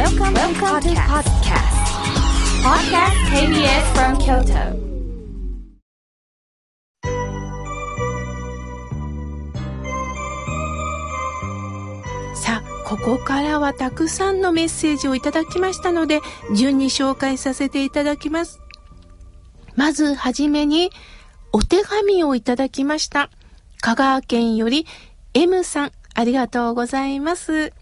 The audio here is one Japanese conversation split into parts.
Welcome, Welcome to podcast. Podcast KBS from Kyoto. さあ、ここからはたくさんのメッセージをいただきましたので、順に紹介させていただきます。まずはじめに、お手紙をいただきました。香川県より M さん、ありがとうございます。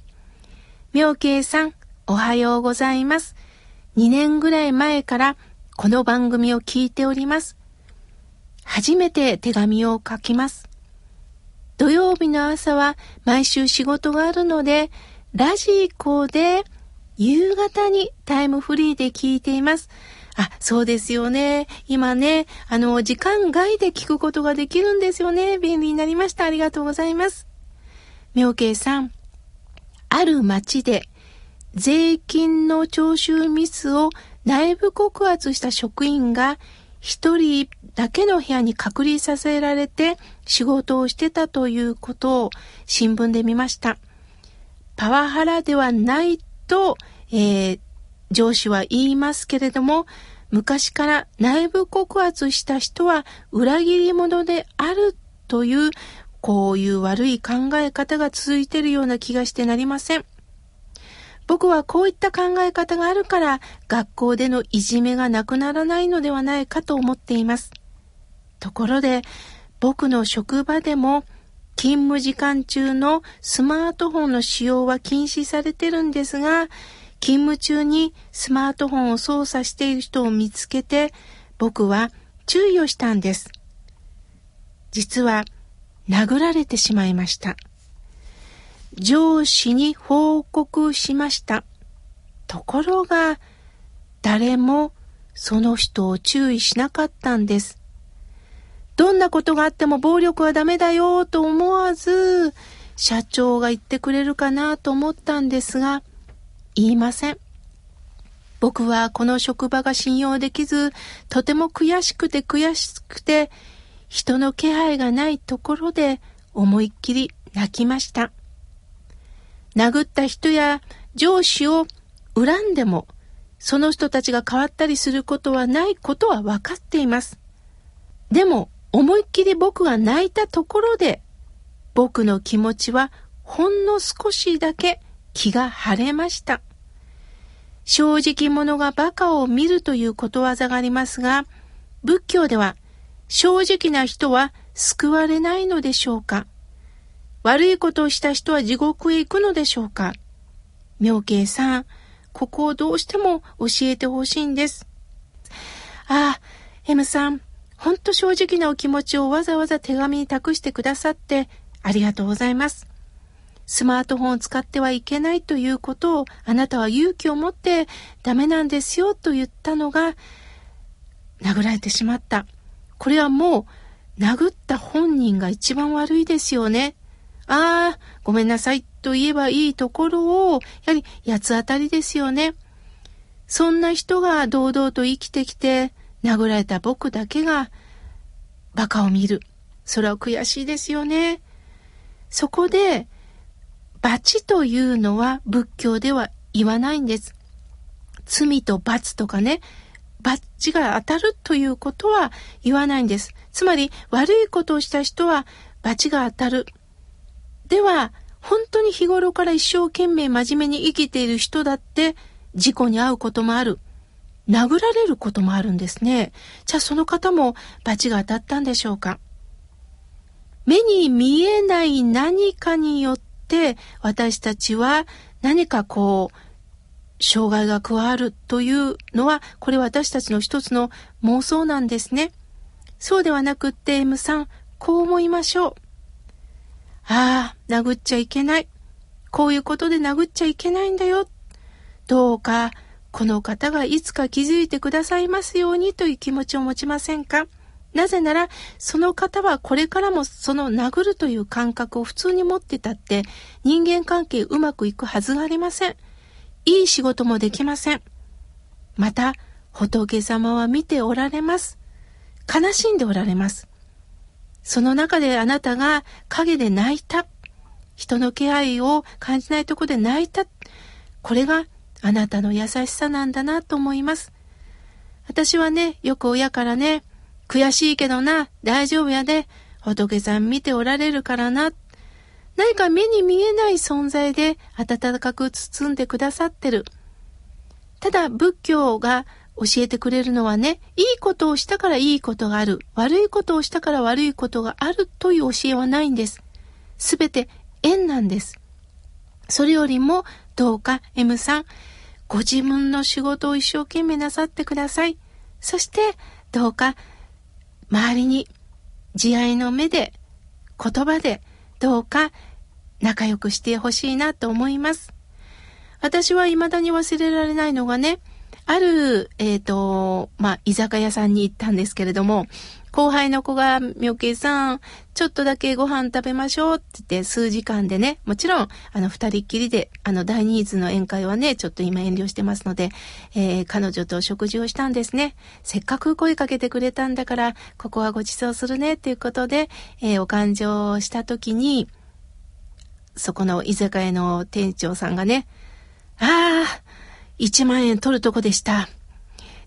妙慶さん、おはようございます。2年ぐらい前からこの番組を聞いております。初めて手紙を書きます。土曜日の朝は毎週仕事があるので、ラジコで夕方にタイムフリーで聞いています。あ、そうですよね。今ね、あの、時間外で聞くことができるんですよね。便利になりました。ありがとうございます。妙慶さん、ある町で税金の徴収ミスを内部告発した職員が一人だけの部屋に隔離させられて仕事をしてたということを新聞で見ました。パワハラではないと、えー上司は言いますけれども、昔から内部告発した人は裏切り者であるという、こういう悪い考え方が続いているような気がしてなりません。僕はこういった考え方があるから、学校でのいじめがなくならないのではないかと思っています。ところで、僕の職場でも、勤務時間中のスマートフォンの使用は禁止されてるんですが、勤務中にスマートフォンを操作している人を見つけて、僕は注意をしたんです。実は、殴られてしまいました。上司に報告しました。ところが、誰もその人を注意しなかったんです。どんなことがあっても暴力はダメだよと思わず、社長が言ってくれるかなと思ったんですが、言いません。僕はこの職場が信用できず、とても悔しくて悔しくて、人の気配がないところで思いっきり泣きました。殴った人や上司を恨んでも、その人たちが変わったりすることはないことは分かっています。でも、思いっきり僕が泣いたところで、僕の気持ちはほんの少しだけ気が晴れました。正直者が馬鹿を見るということわざがありますが、仏教では正直な人は救われないのでしょうか悪いことをした人は地獄へ行くのでしょうか？妙慶さん、ここをどうしても教えてほしいんです。ああ、M さん、ほんと正直なお気持ちをわざわざ手紙に託してくださってありがとうございます。スマートフォンを使ってはいけないということをあなたは勇気を持ってダメなんですよと言ったのが殴られてしまった。これはもう殴った本人が一番悪いですよね。ああ、ごめんなさいと言えばいいところを、やはり八つ当たりですよね。そんな人が堂々と生きてきて、殴られた僕だけが馬鹿を見る。それは悔しいですよね。そこで、罰というのは仏教では言わないんです。罪と罰とかね、罰が当たるということは言わないんです。つまり悪いことをした人は罰が当たる。では、本当に日頃から一生懸命真面目に生きている人だって事故に遭うこともある。殴られることもあるんですね。じゃあその方も罰が当たったんでしょうか目に見えない何かによって私たちは何かこう障害が加わるというのはこれ私たちの一つの妄想なんですね。そうではなくって M さんこう思いましょう。ああ、殴っちゃいけない。こういうことで殴っちゃいけないんだよ。どうかこの方がいつか気づいてくださいますようにという気持ちを持ちませんか？なぜなら、その方はこれからもその殴るという感覚を普通に持ってたって、人間関係うまくいくはずがありません。いい仕事もできません。また、仏様は見ておられます。悲しんでおられます。その中であなたが影で泣いた。人の気配を感じないとこで泣いた。これがあなたの優しさなんだなと思います。私はね、よく親からね、悔しいけどな、大丈夫やで、仏さん見ておられるからな。何か目に見えない存在で温かく包んでくださってる。ただ仏教が教えてくれるのはね、いいことをしたからいいことがある。悪いことをしたから悪いことがあるという教えはないんです。すべて縁なんです。それよりもどうか M さん、ご自分の仕事を一生懸命なさってください。そしてどうか周りに慈愛の目で、言葉で、どうか仲良くしてほしいなと思います。私は未だに忘れられないのがね、ある、えっ、ー、と、まあ、居酒屋さんに行ったんですけれども、後輩の子が、みょけいさん、ちょっとだけご飯食べましょうって言って数時間でね、もちろん、あの、二人っきりで、あの、大ニーズの宴会はね、ちょっと今遠慮してますので、えー、彼女と食事をしたんですね。せっかく声かけてくれたんだから、ここはご馳走するね、っていうことで、えー、お勘定した時に、そこの居酒屋の店長さんがね、ああ、一万円取るとこでした。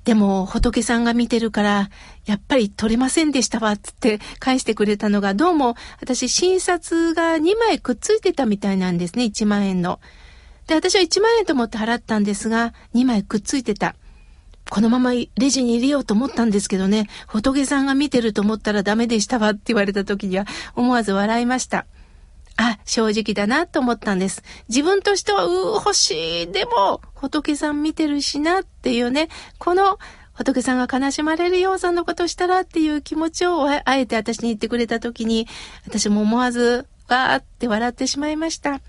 でも仏さんが見てるから、やっぱり取れませんでしたわ、つって返してくれたのが、どうも私診察が2枚くっついてたみたいなんですね、1万円の。で、私は1万円と思って払ったんですが、2枚くっついてた。このままレジに入れようと思ったんですけどね、仏さんが見てると思ったらダメでしたわって言われた時には思わず笑いました。あ、正直だなと思ったんです。自分としては、うー、欲しい。でも、仏さん見てるしなっていうね、この仏さんが悲しまれるようさんのことしたらっていう気持ちをあえて私に言ってくれた時に、私も思わず、わーって笑ってしまいました。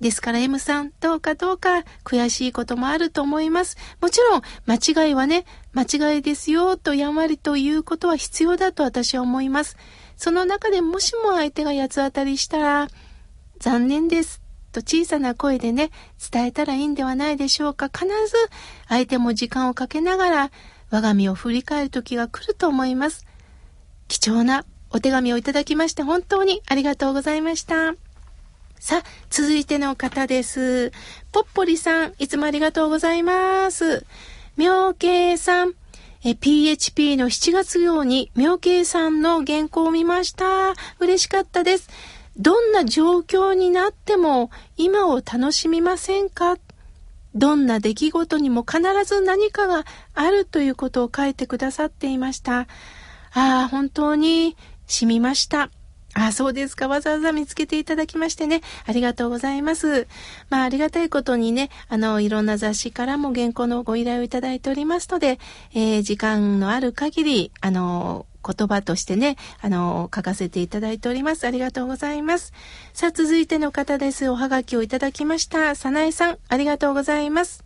ですから M さん、どうかどうか悔しいこともあると思います。もちろん、間違いはね、間違いですよとやんわりということは必要だと私は思います。その中でもしも相手が八つ当たりしたら、残念ですと小さな声でね、伝えたらいいんではないでしょうか。必ず相手も時間をかけながら我が身を振り返る時が来ると思います。貴重なお手紙をいただきまして本当にありがとうございました。さあ、続いての方です。ぽっぽりさん、いつもありがとうございます。妙慶さん、え PHP の7月号に妙慶さんの原稿を見ました。嬉しかったです。どんな状況になっても今を楽しみませんか？どんな出来事にも必ず何かがあるということを書いてくださっていました。ああ、本当に染みました。あ、そうですか。わざわざ見つけていただきましてね。ありがとうございます。まあ、ありがたいことにね、あの、いろんな雑誌からも原稿のご依頼をいただいておりますので、えー、時間のある限り、あの、言葉としてね、あの、書かせていただいております。ありがとうございます。さあ、続いての方です。おはがきをいただきました。さなえさん、ありがとうございます。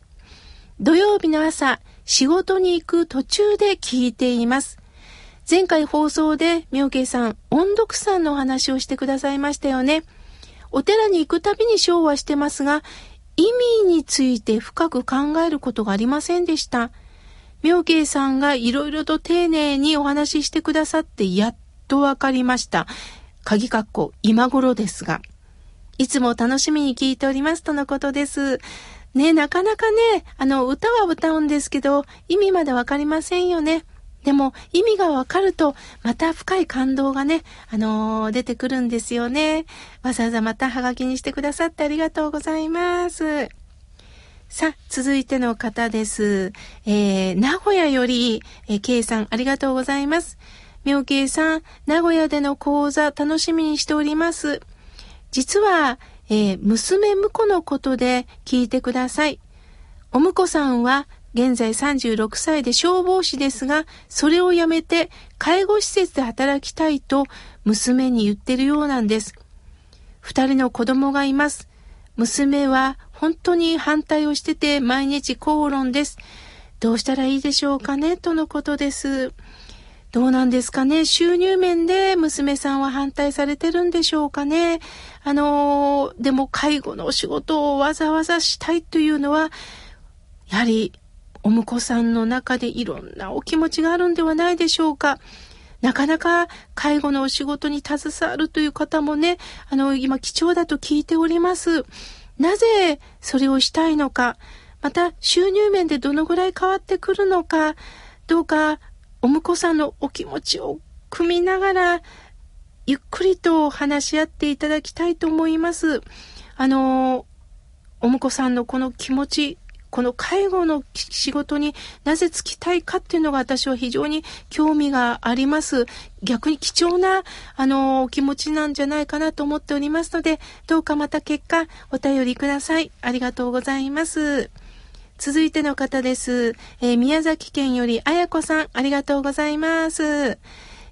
土曜日の朝、仕事に行く途中で聞いています。前回放送で、妙慶さん、音読さんのお話をしてくださいましたよね。お寺に行くたびに昭和してますが、意味について深く考えることがありませんでした。妙慶さんがいろいろと丁寧にお話ししてくださってやっとわかりました。鍵括弧、今頃ですが。いつも楽しみに聞いておりますとのことです。ね、なかなかね、あの、歌は歌うんですけど、意味までわかりませんよね。でも意味がわかると、また深い感動がね、あのー、出てくるんですよね。わざわざまたハガキにしてくださってありがとうございます。さあ、続いての方です。えー、名古屋より、えー、K さんありがとうございます。妙慶さん、名古屋での講座楽しみにしております。実は、えー、娘婿のことで聞いてください。お婿さんは現在36歳で消防士ですが、それを辞めて介護施設で働きたいと娘に言ってるようなんです。二人の子供がいます。娘は本当に反対をしてて毎日口論です。どうしたらいいでしょうかねとのことです。どうなんですかね収入面で娘さんは反対されてるんでしょうかねあのー、でも介護のお仕事をわざわざしたいというのは、やはりお婿さんの中でいろんなお気持ちがあるんではないでしょうか。なかなか介護のお仕事に携わるという方もね、あの、今貴重だと聞いております。なぜそれをしたいのか。また収入面でどのぐらい変わってくるのか、どうかお婿さんのお気持ちを汲みながら、ゆっくりと話し合っていただきたいと思います。あの、お婿さんのこの気持ち、この介護の仕事になぜ就きたいかっていうのが私は非常に興味があります。逆に貴重な、あの、お気持ちなんじゃないかなと思っておりますので、どうかまた結果お便りください。ありがとうございます。続いての方です。えー、宮崎県よりあやこさん、ありがとうございます。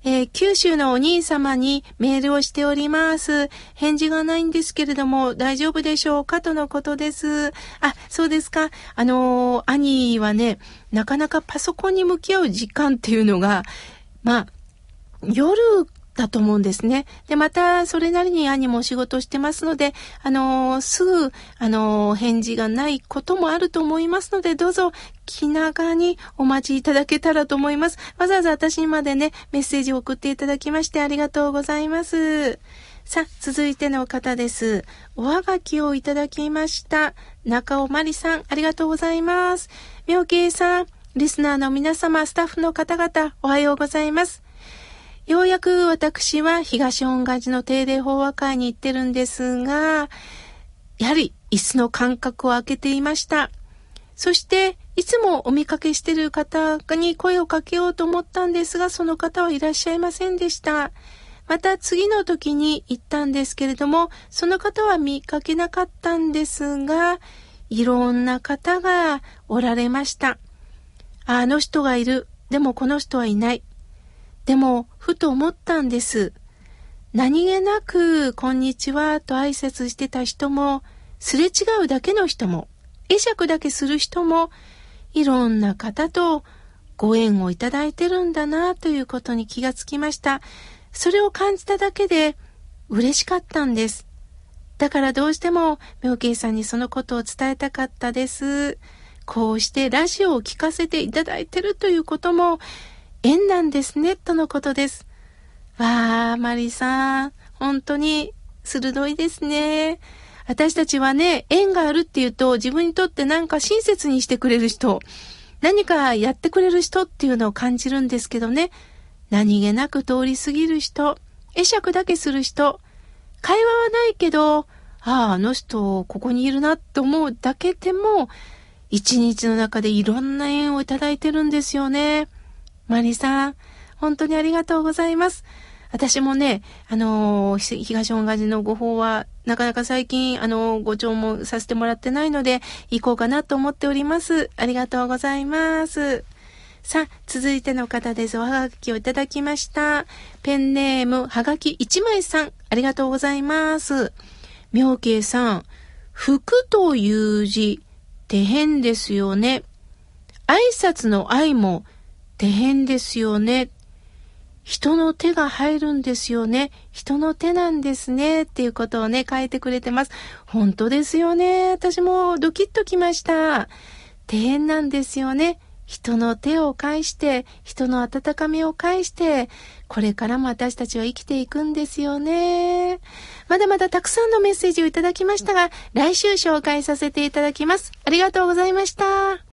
えー、九州のお兄様にメールをしております。返事がないんですけれども、大丈夫でしょうかとのことです。あ、そうですか。あのー、兄はね、なかなかパソコンに向き合う時間っていうのが、まあ、夜だと思うんですね。で、また、それなりに兄も仕事してますので、あのー、すぐ、あのー、返事がないこともあると思いますので、どうぞ、気長にお待ちいただけたらと思います。わざわざ私にまでね、メッセージを送っていただきましてありがとうございます。さあ、続いての方です。おはがきをいただきました。中尾まりさん、ありがとうございます。妙慶さん、リスナーの皆様、スタッフの方々、おはようございます。ようやく私は東恩賀寺の定例法話会に行ってるんですが、やはり椅子の間隔を空けていました。そして、いつもお見かけしてる方に声をかけようと思ったんですが、その方はいらっしゃいませんでした。また次の時に行ったんですけれども、その方は見かけなかったんですが、いろんな方がおられました。あの人がいる。でもこの人はいない。でも、ふと思ったんです。何気なく、こんにちはと挨拶してた人も、すれ違うだけの人も、会釈だけする人も、いろんな方とご縁をいただいてるんだなということに気がつきました。それを感じただけで嬉しかったんです。だからどうしても妙慶さんにそのことを伝えたかったです。こうしてラジオを聞かせていただいてるということも縁なんですね、とのことです。わあ、マリさん、本当に鋭いですね。私たちはね、縁があるっていうと、自分にとってなんか親切にしてくれる人、何かやってくれる人っていうのを感じるんですけどね、何気なく通り過ぎる人、会釈だけする人、会話はないけど、ああ、あの人、ここにいるなって思うだけでも、一日の中でいろんな縁をいただいてるんですよね。マリさん、本当にありがとうございます。私もね、あのー、東本願寺のご法は、なかなか最近、あのー、ご聴もさせてもらってないので、行こうかなと思っております。ありがとうございます。さあ、続いての方です。おはがきをいただきました。ペンネーム、はがき1枚さん、ありがとうございます。妙慶さん、服という字って変ですよね。挨拶の愛も手変ですよね。人の手が入るんですよね。人の手なんですね。っていうことをね、書いてくれてます。本当ですよね。私もドキッときました。手変なんですよね。人の手を介して、人の温かみを介して、これからも私たちは生きていくんですよね。まだまだたくさんのメッセージをいただきましたが、来週紹介させていただきます。ありがとうございました。